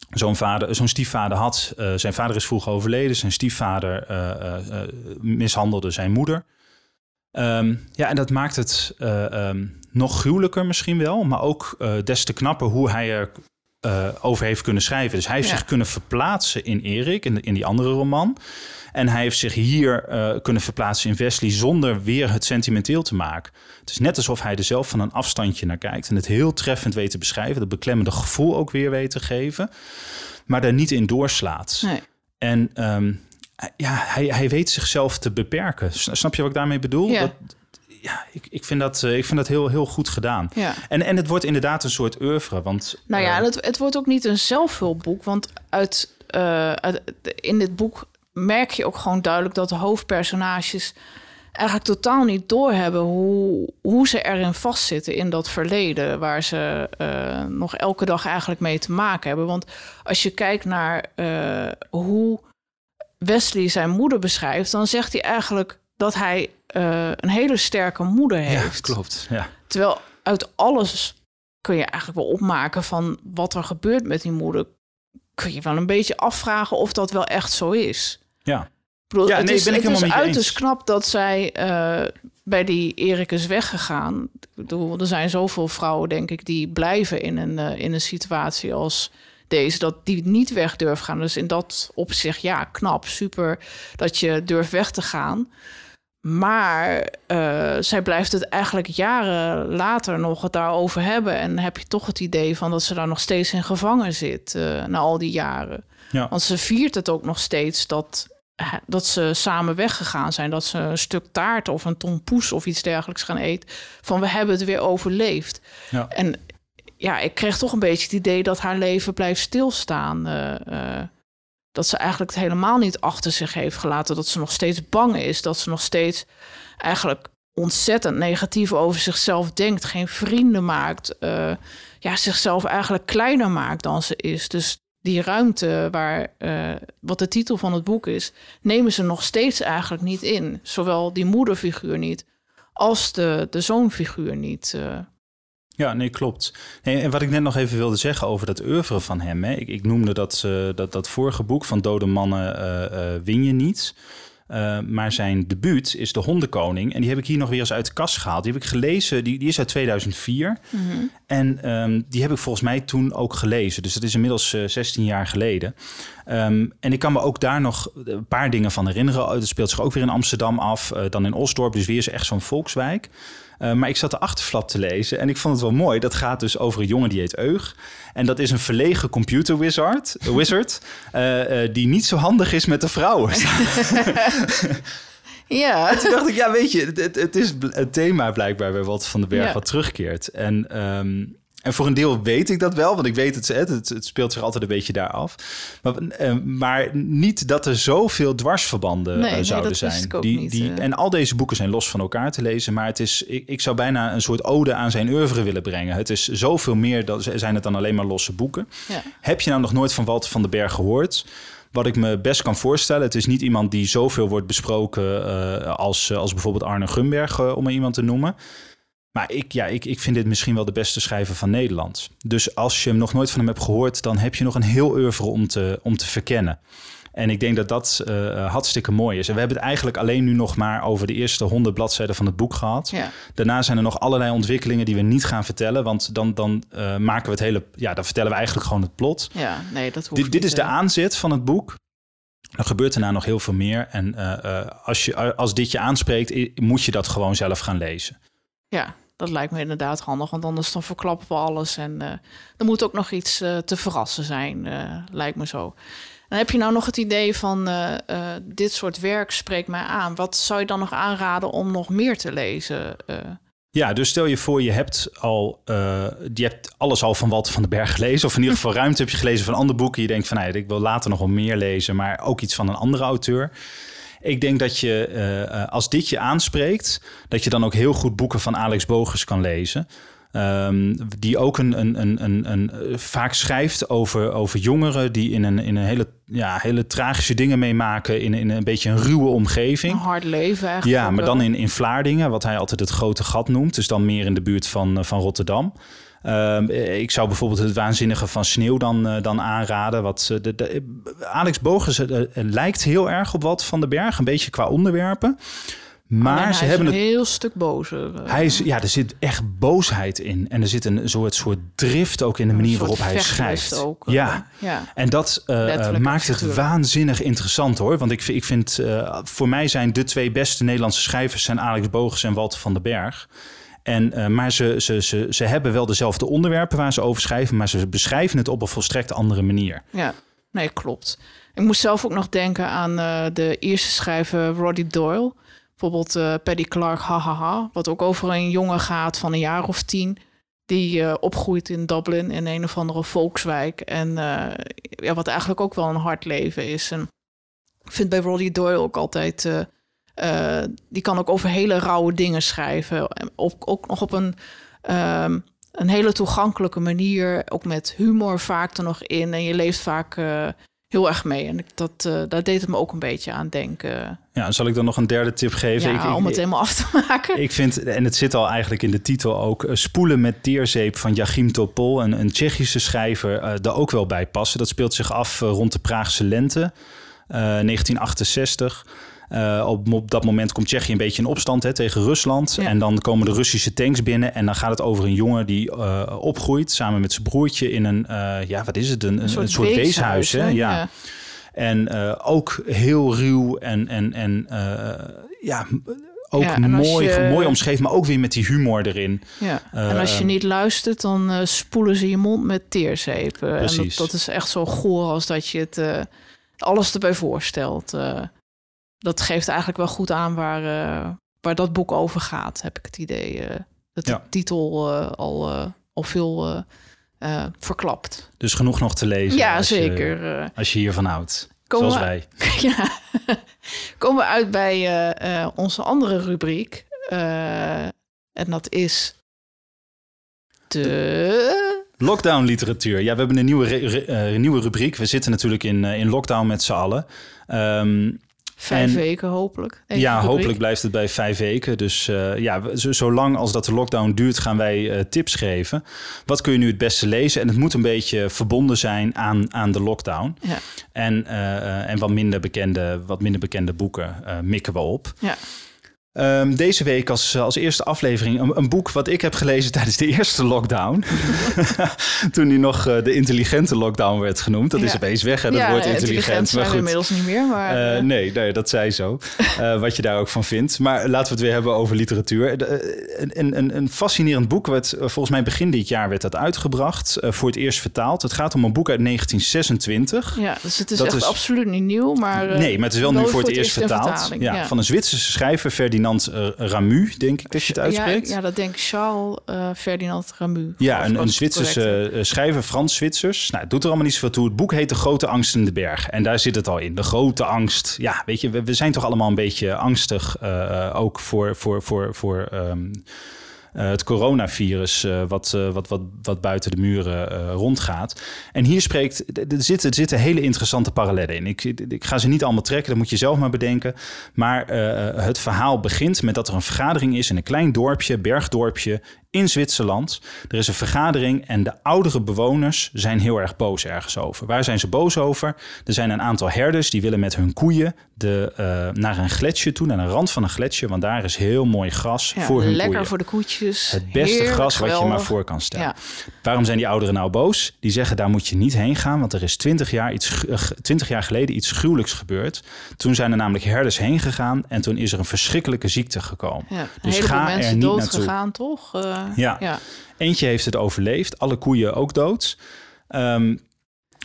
zo'n vader, zo'n stiefvader had. Zijn vader is vroeg overleden. Zijn stiefvader mishandelde zijn moeder. Um, ja, en dat maakt het um, nog gruwelijker misschien wel. Maar ook des te knapper hoe hij er uh, over heeft kunnen schrijven. Dus hij heeft ja. zich kunnen verplaatsen in Erik, in, de, in die andere roman. En hij heeft zich hier uh, kunnen verplaatsen in Wesley zonder weer het sentimenteel te maken. Het is net alsof hij er zelf van een afstandje naar kijkt en het heel treffend weet te beschrijven, dat beklemmende gevoel ook weer weet te geven, maar daar niet in doorslaat. Nee. En um, ja, hij, hij weet zichzelf te beperken. Snap je wat ik daarmee bedoel? Ja. Dat, ja, ik, ik vind dat, uh, ik vind dat heel, heel goed gedaan. Ja. En, en het wordt inderdaad een soort oeuvre. Want, nou ja, uh, het, het wordt ook niet een zelfhulpboek. Want uit, uh, uit, in dit boek merk je ook gewoon duidelijk dat de hoofdpersonages eigenlijk totaal niet doorhebben hoe, hoe ze erin vastzitten in dat verleden, waar ze uh, nog elke dag eigenlijk mee te maken hebben. Want als je kijkt naar hoe Wesley zijn moeder beschrijft, dan zegt hij eigenlijk dat hij uh, een hele sterke moeder heeft. Ja, klopt. Ja. Terwijl uit alles kun je eigenlijk wel opmaken van wat er gebeurt met die moeder. Kun je wel een beetje afvragen of dat wel echt zo is. Ja. Bedoel, Ja, het nee, is, ben ik het is helemaal uiterst eens. knap dat zij eh, bij die Erik is weggegaan. Ik bedoel, er zijn zoveel vrouwen, denk ik, die blijven in een, eh, in een situatie als deze, dat die niet weg durven gaan. Dus in dat opzicht, ja, knap, super dat je durft weg te gaan. Maar eh, zij blijft het eigenlijk jaren later nog het daarover hebben. En heb je toch het idee van dat ze daar nog steeds in gevangen zit eh, na al die jaren. Ja. Want ze viert het ook nog steeds dat, eh, dat ze samen weggegaan zijn. Dat ze een stuk taart of een tompoes of iets dergelijks gaan eten. Van we hebben het weer overleefd. Ja. En ja, ik kreeg toch een beetje het idee dat haar leven blijft stilstaan. Dat ze eigenlijk het helemaal niet achter zich heeft gelaten. Dat ze nog steeds bang is. Dat ze nog steeds eigenlijk ontzettend negatief over zichzelf denkt. Geen vrienden maakt. eh, ja, zichzelf eigenlijk kleiner maakt dan ze is. Dus die ruimte waar, eh, wat de titel van het boek is, nemen ze nog steeds eigenlijk niet in. Zowel die moederfiguur niet als de, de zoonfiguur niet. eh. Ja, nee, klopt. En wat ik net nog even wilde zeggen over dat oeuvre van hem. Hè. Ik, ik noemde dat, eh, dat, dat vorige boek van Dode Mannen eh, Win je niet. Maar zijn debuut is De Hondenkoning. En die heb ik hier nog weer eens uit de kast gehaald. Die heb ik gelezen, die, die is uit 2004. En ehm, die heb ik volgens mij toen ook gelezen. Dus dat is inmiddels eh, 16 jaar geleden. Ehm, en ik kan me ook daar nog een paar dingen van herinneren. Het speelt zich ook weer in Amsterdam af, dan in Osdorp. Dus weer is echt zo'n volkswijk. Eh, maar ik zat de achterflap te lezen en ik vond het wel mooi. Dat gaat dus over een jongen die heet Eug. En dat is een verlegen computer wizard, wizard eh, eh, die niet zo handig is met de vrouwen. [LAUGHS] [LAUGHS] Ja, Toen dacht ik, ja, weet je, het, het, is het thema blijkbaar bij Walter van den Berg Ja. wat terugkeert. En, ehm, en voor een deel weet ik dat wel, want ik weet het, het, het, speelt zich altijd een beetje daar af. Maar, eh, maar niet dat er zoveel dwarsverbanden Nee, eh, nee, zouden zijn. die, niet, die, eh. En al deze boeken zijn los van elkaar te lezen, maar het is, ik, ik zou bijna een soort ode aan zijn oeuvre willen brengen. Het is zoveel meer, dan, zijn het dan alleen maar losse boeken. ja. Heb je nou nog nooit van Walter van den Berg gehoord? Wat ik me best kan voorstellen, het is niet iemand die zoveel wordt besproken eh, als, als bijvoorbeeld Arne Gumberg, om er iemand te noemen. Maar ik, ja, ik, ik vind dit misschien wel de beste schrijver van Nederland. Dus als je hem nog nooit van hem hebt gehoord, dan heb je nog een heel oeuvre om te, om te verkennen. En ik denk dat dat eh, hartstikke mooi is. En we hebben het eigenlijk alleen nu nog maar over de eerste honderd bladzijden van het boek gehad. ja. Daarna zijn er nog allerlei ontwikkelingen die we niet gaan vertellen. Want dan, dan eh, maken we het hele. Ja, dan vertellen we eigenlijk gewoon het plot. ja, nee, dat hoeft Dit, dit is de aanzet van het boek. Er gebeurt daarna nog heel veel meer. En eh, als, je, als dit je aanspreekt, moet je dat gewoon zelf gaan lezen. Ja, dat lijkt me inderdaad handig, want anders dan verklappen we alles. En eh, er moet ook nog iets eh, te verrassen zijn, eh, lijkt me zo. En heb je nou nog het idee van dit soort werk spreekt mij aan? Wat zou je dan nog aanraden om nog meer te lezen? Ja, dus stel je voor, je hebt al je hebt alles al van Walter van den Berg gelezen. Of in ieder geval [LAUGHS] ruimte heb je gelezen van andere boeken. Je denkt van, nou ja, ik wil later nog wel meer lezen, maar ook iets van een andere auteur. Ik denk dat je, eh, eh, als dit je aanspreekt, dat je dan ook heel goed boeken van Alex Bogers kan lezen. Ehm, die ook een, een, een, een, een, eh, vaak schrijft over, over jongeren die in een, in een hele, ja, hele tragische dingen meemaken. In, in een beetje een ruwe omgeving. een hard leven eigenlijk. Ja, maar dan in, in Vlaardingen, wat hij altijd het grote gat noemt. Dus dan meer in de buurt van, eh, van Rotterdam. Ehm, eh, ik zou bijvoorbeeld het waanzinnige van Sneeuw dan, dan aanraden. Wat, de, de, Alex Bogers lijkt heel erg op wat van den Berg, een beetje qua onderwerpen. Maar ze hebben is het een heel stuk bozer. eh, hij is, ja, er zit echt boosheid in. En er zit een soort, soort drift ook in de manier een waarop hij schrijft. Ook, eh, ja. ja. En dat eh, maakt het waanzinnig interessant hoor. Want ik, vind- ik vind, eh, voor mij zijn de twee beste Nederlandse schrijvers zijn Alex Bogers en Walter van den Berg. En, eh, maar ze, ze, ze, ze hebben wel dezelfde onderwerpen waar ze over schrijven, maar ze beschrijven het op een volstrekt andere manier. Ja, nee, klopt. Ik moest zelf ook nog denken aan eh, de eerste schrijver Roddy Doyle. Bijvoorbeeld eh Paddy Clark, hahaha. Wat ook over een jongen gaat van een jaar of tien. Die eh, opgroeit in Dublin in een of andere volkswijk. En eh, ja, wat eigenlijk ook wel een hard leven is. En ik vind bij Roddy Doyle ook altijd... die kan ook over hele rauwe dingen schrijven. Ook nog op een, ehm, een hele toegankelijke manier. Ook met humor vaak er nog in. En je leeft vaak heel erg mee. En ik- dat, daar deed het me ook een beetje aan denken. Ja, zal ik dan nog een derde tip geven? Ja, Ik- ik- om het helemaal af te [LAUGHS] maken. Ik vind, en het zit al eigenlijk in de titel ook, eh, Spoelen met teerzeep van Jachim Topol, een, een Tsjechische schrijver, eh daar ook wel bij passen. Dat speelt zich af rond de Praagse lente, eh, 1968. Eh, op, op dat moment komt Tsjechië een beetje in opstand hè, tegen Rusland. Ja. En dan komen de Russische tanks binnen. En dan gaat het over een jongen die eh, opgroeit samen met zijn broertje in een, eh, ja, wat is het? Een, een, een soort, weeshuis. hè? Ja. En ook heel ruw en, en, en ja, ook Ja, mooi, je- mooi omschreven, maar ook weer met die humor erin. Ja, en als je niet luistert, dan spoelen ze je mond met teerzeep. En dat, is echt zo goor als dat je het alles erbij voorstelt. Dat geeft eigenlijk wel goed aan waar, eh, waar dat boek over gaat, heb ik het idee. eh, dat Ja. de titel eh, al, al veel verklapt. Dus genoeg nog te lezen. ja, als zeker. als je hiervan houdt. Komen Zoals we- wij. [LAUGHS] ja. Komen we uit bij onze andere rubriek. En dat is de... Lockdown literatuur. Ja, we hebben een nieuwe, nieuwe rubriek. We zitten natuurlijk in, in lockdown met z'n allen. Ehm, Vijf En- weken hopelijk. ja, hopelijk blijft het bij vijf weken. Dus eh, ja, zolang als dat de lockdown duurt, gaan wij eh, tips geven. Wat kun je nu het beste lezen? En het moet een beetje verbonden zijn aan, aan de lockdown. Ja. En, eh, en wat, minder bekende, wat minder bekende boeken mikken we op. Ja. Ehm, deze week als, als eerste aflevering een, een boek wat ik heb gelezen [LAUGHS] tijdens de eerste lockdown. [LAUGHS] Toen die nog eh, de intelligente lockdown werd genoemd. Dat is opeens weg, hè, dat ja, woord intelligent intelligent. zijn Maar goed. inmiddels niet meer. Maar, Eh, eh, nee, nee, dat zei zo. Eh, [LAUGHS] wat je daar ook van vindt. Maar laten we het weer hebben over literatuur. De, eh, een, een, een fascinerend boek. Wat, eh, volgens mij begin dit jaar werd dat uitgebracht. eh, voor het eerst vertaald. Het gaat om een boek uit 1926. ja, dus het is dat echt is- absoluut niet nieuw. Maar, eh, Nee, maar het is wel nu voor het eerst in vertaald. ja, Van een Zwitserse schrijver, Ferdinand eh, Ramu, denk ik dat je het uitspreekt. Ja, ja, dat denk ik Charles eh, Ferdinand Ramu. Ja, een, een Zwitserse eh, schrijver, Frans-Zwitsers. Nou, het doet er allemaal niet zoveel toe. Het boek heet De Grote Angst in de Berg. En daar zit het al in. De grote angst. Ja, weet je, we, we zijn toch allemaal een beetje angstig. ook voor, voor, voor, voor ehm, eh, het coronavirus, eh, wat, eh, wat, wat, wat buiten de muren eh, rondgaat. En hier spreekt, er zitten, er zitten hele interessante parallellen in. Ik, ik ga ze niet allemaal trekken, dat moet je zelf maar bedenken. Maar eh, het verhaal begint met dat er een vergadering is in een klein dorpje, bergdorpje in Zwitserland. Er is een vergadering en de oudere bewoners zijn heel erg boos ergens over. Waar zijn ze boos over? Er zijn een aantal herders die willen met hun koeien de, eh, naar een gletsjer toe, naar een rand van een gletsjer, want daar is heel mooi gras Ja, voor hun lekker koeien. voor de koetjes. Het beste Heerlijk, gras wat je maar voor kan stellen. Ja. Waarom zijn die ouderen nou boos? Die zeggen daar moet je niet heen gaan, want er is 20 jaar, iets, gu- eh, 20 jaar geleden iets gruwelijks gebeurd. Toen zijn er namelijk herders heen gegaan en toen is er een verschrikkelijke ziekte gekomen. Ja, Dus ga er mensen niet dood naartoe. gegaan, toch? Eh, Ja. ja. Eentje heeft het overleefd, alle koeien ook dood. Ehm,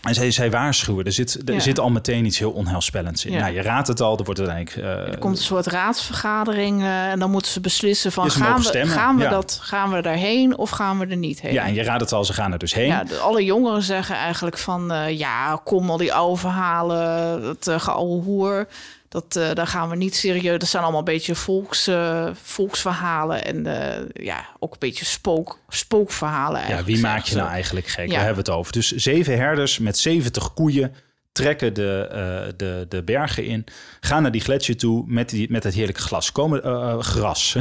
en zij, zij waarschuwen, er zit, er Ja. zit al meteen iets heel onheilspellends in. Ja. Nou, je raadt het al, er wordt uiteindelijk... eh, Er komt een soort raadsvergadering eh, en dan moeten ze beslissen van Ja, ze gaan we, gaan, we dat, gaan we daarheen of gaan we er niet heen? ja, en je raadt het al, ze gaan er dus heen. Ja, alle jongeren zeggen eigenlijk van eh, ja, kom al die oude verhalen, dat uh, hoer. Dat, eh, daar gaan we niet serieus. Dat zijn allemaal een beetje volks, eh, volksverhalen. En eh, ja, ook een beetje spook, spookverhalen Ja, wie maak je nou eigenlijk gek? Ja. Daar hebben we het over. Dus zeven herders met 70 koeien trekken de, eh, de, de bergen in. Gaan naar die gletsjer toe met, die, met het heerlijke glas. Komen, eh, eh, gras.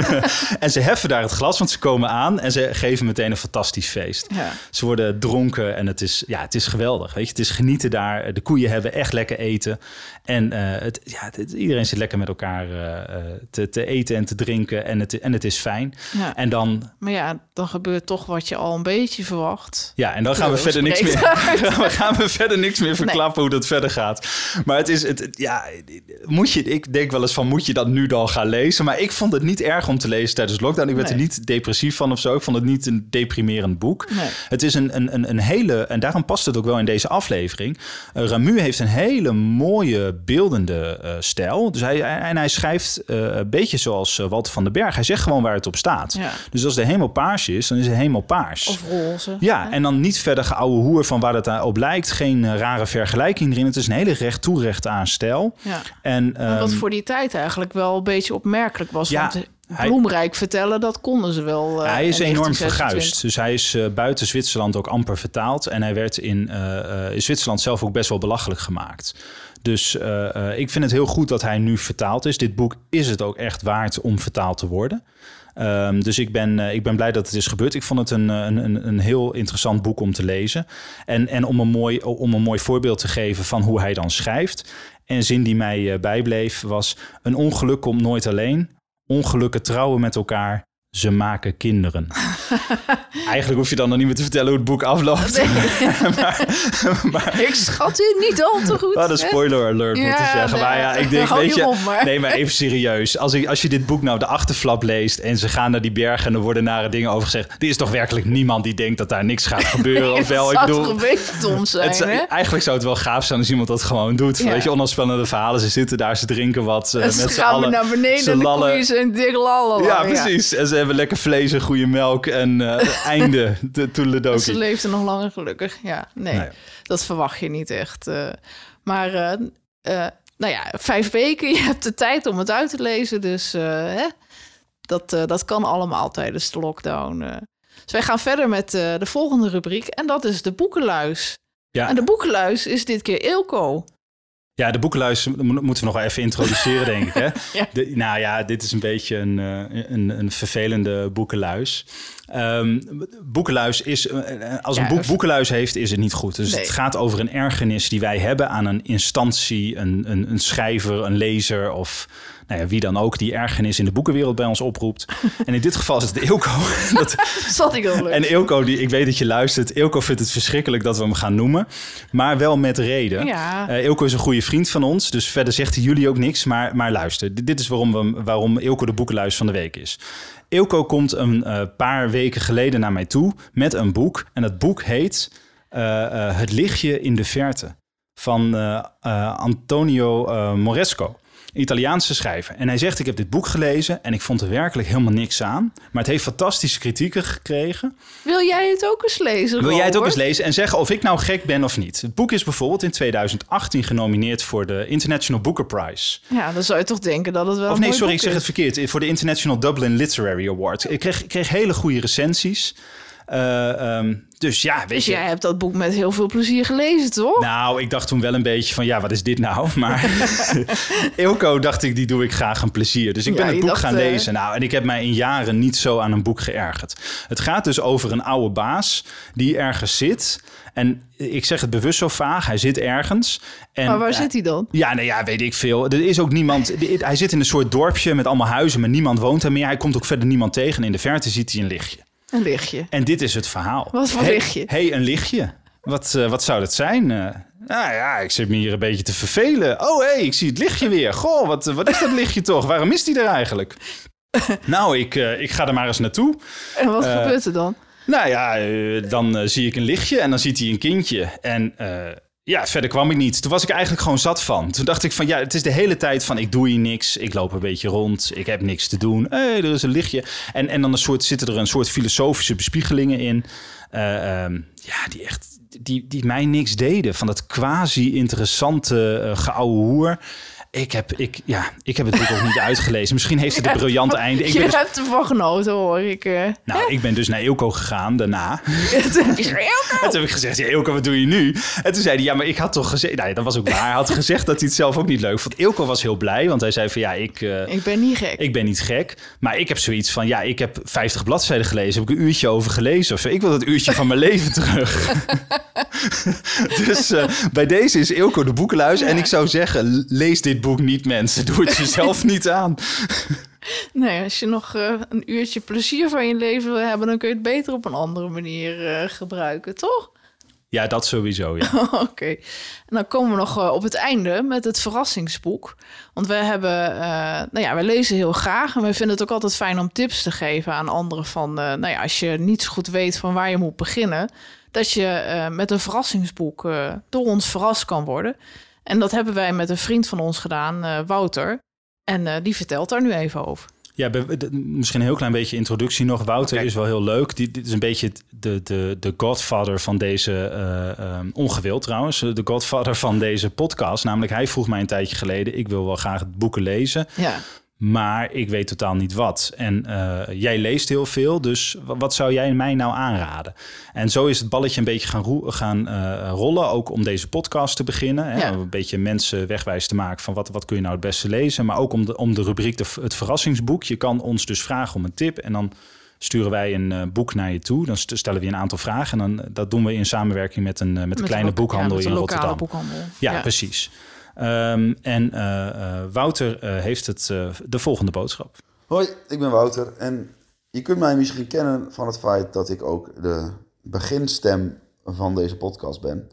[LAUGHS] en ze heffen daar het glas, want ze komen aan en ze geven meteen een fantastisch feest. Ja. Ze worden dronken en het is, ja, het is geweldig. Weet je? Het is genieten daar. De koeien hebben echt lekker eten. En het, ja, het- iedereen zit lekker met elkaar te, te eten en te drinken. En het, en het is fijn. Ja. En dan Maar ja, dan gebeurt toch wat je al een beetje verwacht. Ja, en dan gaan we verder niks meer. [LAUGHS] gaan we verder niks meer hoe dat verder gaat. Maar het is het, ja, moet je ik denk wel eens van moet je dat nu dan gaan lezen, maar ik vond het niet erg om te lezen tijdens lockdown. Ik werd er niet depressief van of zo. Ik vond het niet een deprimerend boek. Nee. Het is een, een, een, een hele en daarom past het ook wel in deze aflevering. Eh, Ramu heeft een hele mooie beeldende eh, stijl. Dus hij en hij schrijft eh, een beetje zoals Walter van den Berg. Hij zegt gewoon waar het op staat. Ja. Dus als de hemel paars is, dan is de hemel paars. Of roze. Ja, en dan niet verder geouwe hoer van waar het op lijkt. Geen rare vergelijking erin. Het is een hele recht toe recht aan stijl. Ja. En, wat ehm, voor die tijd eigenlijk wel een beetje opmerkelijk was. Ja, want hij- bloemrijk vertellen, dat konden ze wel. eh, hij is enorm 1926. verguisd. Dus hij is eh, buiten Zwitserland ook amper vertaald. En hij werd in, eh, in Zwitserland zelf ook best wel belachelijk gemaakt. Dus ik vind het heel goed dat hij nu vertaald is. Dit boek is het ook echt waard om vertaald te worden. Ehm, dus ik ben, eh, ik ben blij dat het is gebeurd. Ik vond het een, een, een, een heel interessant boek om te lezen. En, en om, een mooi, om een mooi voorbeeld te geven van hoe hij dan schrijft. En zin die mij eh, bijbleef was... Een ongeluk komt nooit alleen. Ongelukken trouwen met elkaar. Ze maken kinderen. [LAUGHS] Eigenlijk hoef je dan nog niet meer te vertellen hoe het boek afloopt. [LAUGHS] Ik schat u niet al te goed. Wat een spoiler alert moet ik Ja, zeggen. nee. Maar ja, ik [LAUGHS] denk, weet je maar. Nee, maar even serieus. Als, ik, als je dit boek nou de achterflap leest... en ze gaan naar die bergen en er worden nare dingen over gezegd... er is toch werkelijk niemand die denkt dat daar niks gaat gebeuren? of wel, Het ik zou bedoel... toch een beetje dom zijn, Het, hè? eigenlijk zou het wel gaaf zijn als iemand dat gewoon doet. Ja. Weet je, onafspannende verhalen. Ze zitten daar, ze drinken wat. eh, ze met z'n allen. naar beneden Ze en de lallen. dik lallen. Ja, precies. En ze hebben lekker vlees en goede melk. En eh, [LAUGHS] einde, de Ze toeledoki. leefde nog langer gelukkig. Ja, nee, Nee. dat verwacht je niet echt. eh. maar, eh, nou ja, vijf weken, [LAUGHS] je hebt de tijd om het uit te lezen. Dus hè? Dat, dat kan allemaal tijdens de lockdown. Dus wij gaan verder met de volgende rubriek. En dat is de boekenluis. Ja. En de boekenluis is dit keer Eelco. Ja, de boekenluis mo- moeten we nog wel even introduceren, denk ik. Hè? [LAUGHS] Ja. De- nou ja, dit is een beetje een, eh, een, een vervelende boekenluis. Ehm, boekenluis is, eh, als een Ja, boek boekenluis heeft, is het niet goed. Dus Nee. het gaat over een ergernis die wij hebben aan een instantie, een, een, een schrijver, een lezer of nou ja, wie dan ook die ergernis in de boekenwereld bij ons oproept. [LAUGHS] En in dit geval is het Eelco. [LAUGHS] Dat, [LAUGHS] Zat ik al leuk. en Eelco, die, ik weet dat je luistert. Eelco vindt het verschrikkelijk dat we hem gaan noemen. Maar wel met reden. Ja. Eh, Eelco is een goede vriend van ons. Dus verder zegt hij jullie ook niks. Maar, maar luister, dit, dit is waarom, we, waarom Eelco de boekenluis van de week is. Eelco komt een eh, paar weken geleden naar mij toe met een boek. En dat boek heet eh, Het lichtje in de verte. Van Antonio Moresco. Italiaanse schrijver. En hij zegt, ik heb dit boek gelezen en ik vond er werkelijk helemaal niks aan. Maar het heeft fantastische kritieken gekregen. Wil jij het ook eens lezen, Wil jij het ook eens lezen en zeggen of ik nou gek ben of niet? Het boek is bijvoorbeeld in 2018 genomineerd voor de International Booker Prize. Ja, dan zou je toch denken dat het wel Of nee, sorry, ik zeg is. het verkeerd. Voor de International Dublin Literary Award. Ik kreeg, ik kreeg hele goede recensies. Eh, ehm, dus ja, weet Dus je. jij hebt dat boek met heel veel plezier gelezen, toch? Nou, ik dacht toen wel een beetje van, ja, wat is dit nou? [LAUGHS] Maar [LAUGHS] Ilko dacht ik, die doe ik graag een plezier. Dus ik Ja, ben het boek dacht, gaan eh, lezen. Nou, en ik heb mij in jaren niet zo aan een boek geërgerd. Het gaat dus over een oude baas die ergens zit. En ik zeg het bewust zo vaag, hij zit ergens. En, maar waar zit hij dan? ja, nou ja, weet ik veel. Er is ook niemand. [LAUGHS] Hij zit in een soort dorpje met allemaal huizen, maar niemand woont er meer. Hij komt ook verder niemand tegen. In de verte ziet hij een lichtje. Een lichtje. En dit is het verhaal. Wat voor Hey- lichtje? hey, een lichtje. Wat, eh, wat zou dat zijn? Eh, nou ja, ik zit me hier een beetje te vervelen. Oh, hé, hey, ik zie het lichtje weer. Goh, wat, wat is dat lichtje toch? Waarom is die er eigenlijk? [LAUGHS] nou, ik, eh, ik ga er maar eens naartoe. En wat Eh, gebeurt er dan? Nou ja, eh, dan eh, zie ik een lichtje en dan ziet hij een kindje. En eh, ja, verder kwam ik niet. Toen was ik eigenlijk gewoon zat van. Toen dacht ik van ja, het is de hele tijd van ik doe hier niks. Ik loop een beetje rond. Ik heb niks te doen. Hé, er is een lichtje. En, en dan een soort, zitten er een soort filosofische bespiegelingen in. Eh, ehm, ja, die echt... Die, die mij niks deden. Van dat quasi-interessante uh, geouwe hoer. Ik heb, ik, ja, ik heb het boek ook niet [LAUGHS] uitgelezen. Misschien heeft het een briljant [LAUGHS] einde. Ik je dus- hebt ervan genoten, hoor ik. eh. nou, ik ben dus naar Eelco gegaan daarna. [LAUGHS] Toen heb ik gezegd, ja, Eelco, wat doe je nu? En toen zei hij, ja, maar ik had toch gezegd... Nou ja, dat was ook waar. Hij had gezegd dat hij het zelf ook niet leuk vond. Eelco was heel blij, want hij zei van, ja, ik... eh, Ik ben niet gek. ik ben niet gek, maar ik heb zoiets van... ja, ik heb 50 bladzijden gelezen, heb ik een uurtje over gelezen of zo. Ik wil dat uurtje van mijn leven terug. dus eh, bij deze is Eelco de boekenluis. En ik zou zeggen, lees dit boek niet, mensen. Doe het jezelf [LAUGHS] niet aan. Nee, als je nog eh, een uurtje plezier van je leven wil hebben... dan kun je het beter op een andere manier eh, gebruiken, toch? Ja, dat sowieso, ja. [LAUGHS] Oké. En dan komen we nog eh, op het einde met het verrassingsboek. Want we hebben, nou ja, we lezen heel graag en we vinden het ook altijd fijn om tips te geven aan anderen van, nou ja, als je niet zo goed weet van waar je moet beginnen, dat je met een verrassingsboek door ons verrast kan worden. En dat hebben wij met een vriend van ons gedaan, eh, Wouter. En eh, die vertelt daar nu even over. Ja, misschien een heel klein beetje introductie nog. Wouter is wel heel leuk. Die, dit is een beetje de, de, de godfather van deze, eh ehm, ongewild trouwens, de godfather van deze podcast. Namelijk, hij vroeg mij een tijdje geleden, ik wil wel graag boeken lezen, Ja. Maar ik weet totaal niet wat. En eh, jij leest heel veel, dus wa- wat zou jij mij nou aanraden? En zo is het balletje een beetje gaan, gaan eh, rollen, ook om deze podcast te beginnen. Hè? Ja. Een beetje mensen wegwijs te maken van wat, wat kun je nou het beste lezen. Maar ook om de, om de rubriek de, het verrassingsboek. Je kan ons dus vragen om een tip en dan sturen wij een eh, boek naar je toe. Dan st- stellen we je een aantal vragen en dan, dat doen we in samenwerking met een, met een kleine boekhandel ja, met in Rotterdam. boekhandel. Ja, precies. Ehm, en eh, eh, Wouter eh, heeft het, de volgende boodschap. Hoi, ik ben Wouter en je kunt mij misschien kennen van het feit dat ik ook de beginstem van deze podcast ben.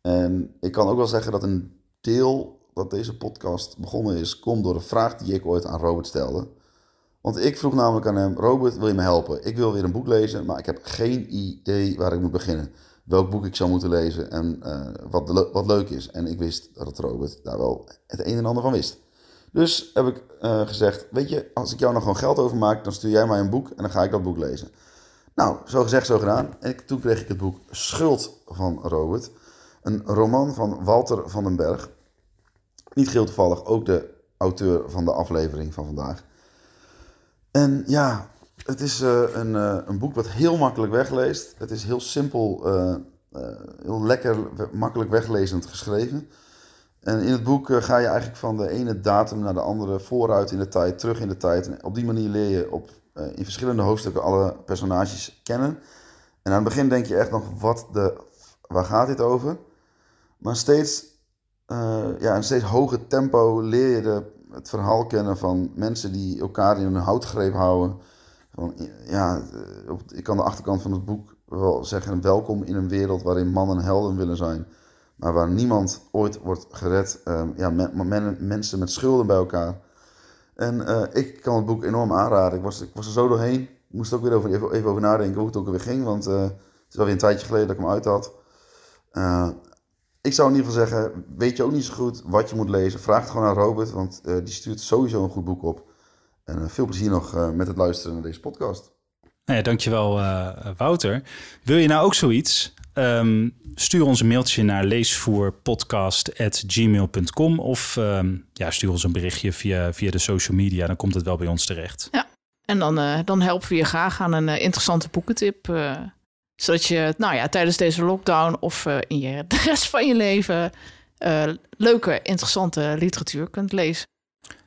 En ik kan ook wel zeggen dat een deel dat deze podcast begonnen is, komt door een vraag die ik ooit aan Robert stelde. Want ik vroeg namelijk aan hem, Robert, wil je me helpen? Ik wil weer een boek lezen, maar ik heb geen idee waar ik moet beginnen. Welk boek ik zou moeten lezen en eh, wat, wat leuk is. En ik wist dat Robert daar wel het een en ander van wist. Dus heb ik eh, gezegd, weet je, als ik jou nog gewoon geld overmaak, dan stuur jij mij een boek en dan ga ik dat boek lezen. Nou, zo gezegd, zo gedaan. En toen kreeg ik het boek Schuld van Robert. Een roman van Walter van den Berg. Niet geheel toevallig, ook de auteur van de aflevering van vandaag. En ja, het is eh, een, eh, een boek wat heel makkelijk wegleest. Het is heel simpel, eh, heel lekker, makkelijk weglezend geschreven. En in het boek ga je eigenlijk van de ene datum naar de andere vooruit in de tijd, terug in de tijd. En op die manier leer je op, in verschillende hoofdstukken alle personages kennen. En aan het begin denk je echt nog, wat de, waar gaat dit over? Maar steeds, ja, in steeds hoger tempo leer je de, het verhaal kennen van mensen die elkaar in een houtgreep houden. Ja, eh, op, ik kan de achterkant van het boek wel zeggen, welkom in een wereld waarin mannen helden willen zijn. Maar waar niemand ooit wordt gered. Ehm, ja, men- men- mensen met schulden bij elkaar. En eh, ik kan het boek enorm aanraden. Ik was, ik was er zo doorheen. Ik moest ook weer even, even over nadenken hoe het ook weer ging. Want eh, het is alweer een tijdje geleden dat ik hem uit had. Ik zou in ieder geval zeggen, weet je ook niet zo goed wat je moet lezen. Vraag het gewoon aan Robert, want die stuurt sowieso een goed boek op. En eh, veel plezier nog eh, met het luisteren naar deze podcast. Nou ja, dankjewel eh, Wouter. Wil je nou ook zoiets? Ehm, stuur ons een mailtje naar leesvoerpodcast.gmail.com of ehm, ja, stuur ons een berichtje via, via de social media. Dan komt het wel bij ons terecht. En dan, eh, dan helpen we je graag aan een interessante boekentip. eh, zodat je nou ja, tijdens deze lockdown of eh, in je, [LAUGHS] de rest van je leven eh, leuke, interessante literatuur kunt lezen.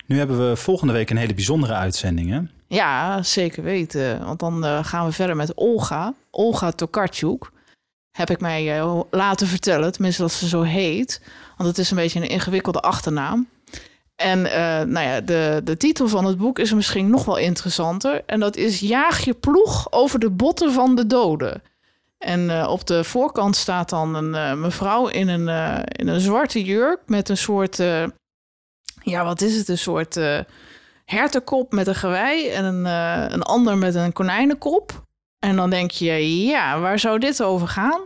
Nu hebben we volgende week een hele bijzondere uitzending. Hè? Ja, zeker weten. Want dan eh, gaan we verder met Olga. Olga Tokarczuk. Heb ik mij eh, laten vertellen, tenminste dat ze zo heet. Want het is een beetje een ingewikkelde achternaam. En eh, nou ja, de, de titel van het boek is misschien nog wel interessanter. En dat is Jaag je ploeg over de botten van de doden. En op de voorkant staat dan een mevrouw in een, in een zwarte jurk met een soort... ja, wat is het? Een soort... eh, hertenkop met een gewei en een, eh, een ander met een konijnenkop. En dan denk je, ja, waar zou dit over gaan?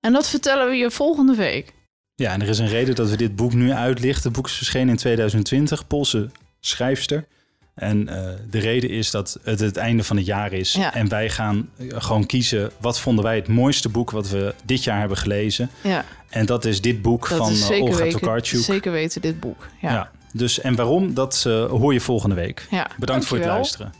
En dat vertellen we je volgende week. Ja, en er is een reden dat we dit boek nu uitlichten. Het boek is verschenen in 2020, Poolse schrijfster. En eh, de reden is dat het het einde van het jaar is. Ja. En wij gaan gewoon kiezen wat vonden wij het mooiste boek wat we dit jaar hebben gelezen. Ja, En dat is dit boek dat van is zeker Olga weten, Tokarczuk. zeker weten dit boek. Ja. Ja, Dus en waarom, dat eh, hoor je volgende week. ja. Bedankt voor het luisteren.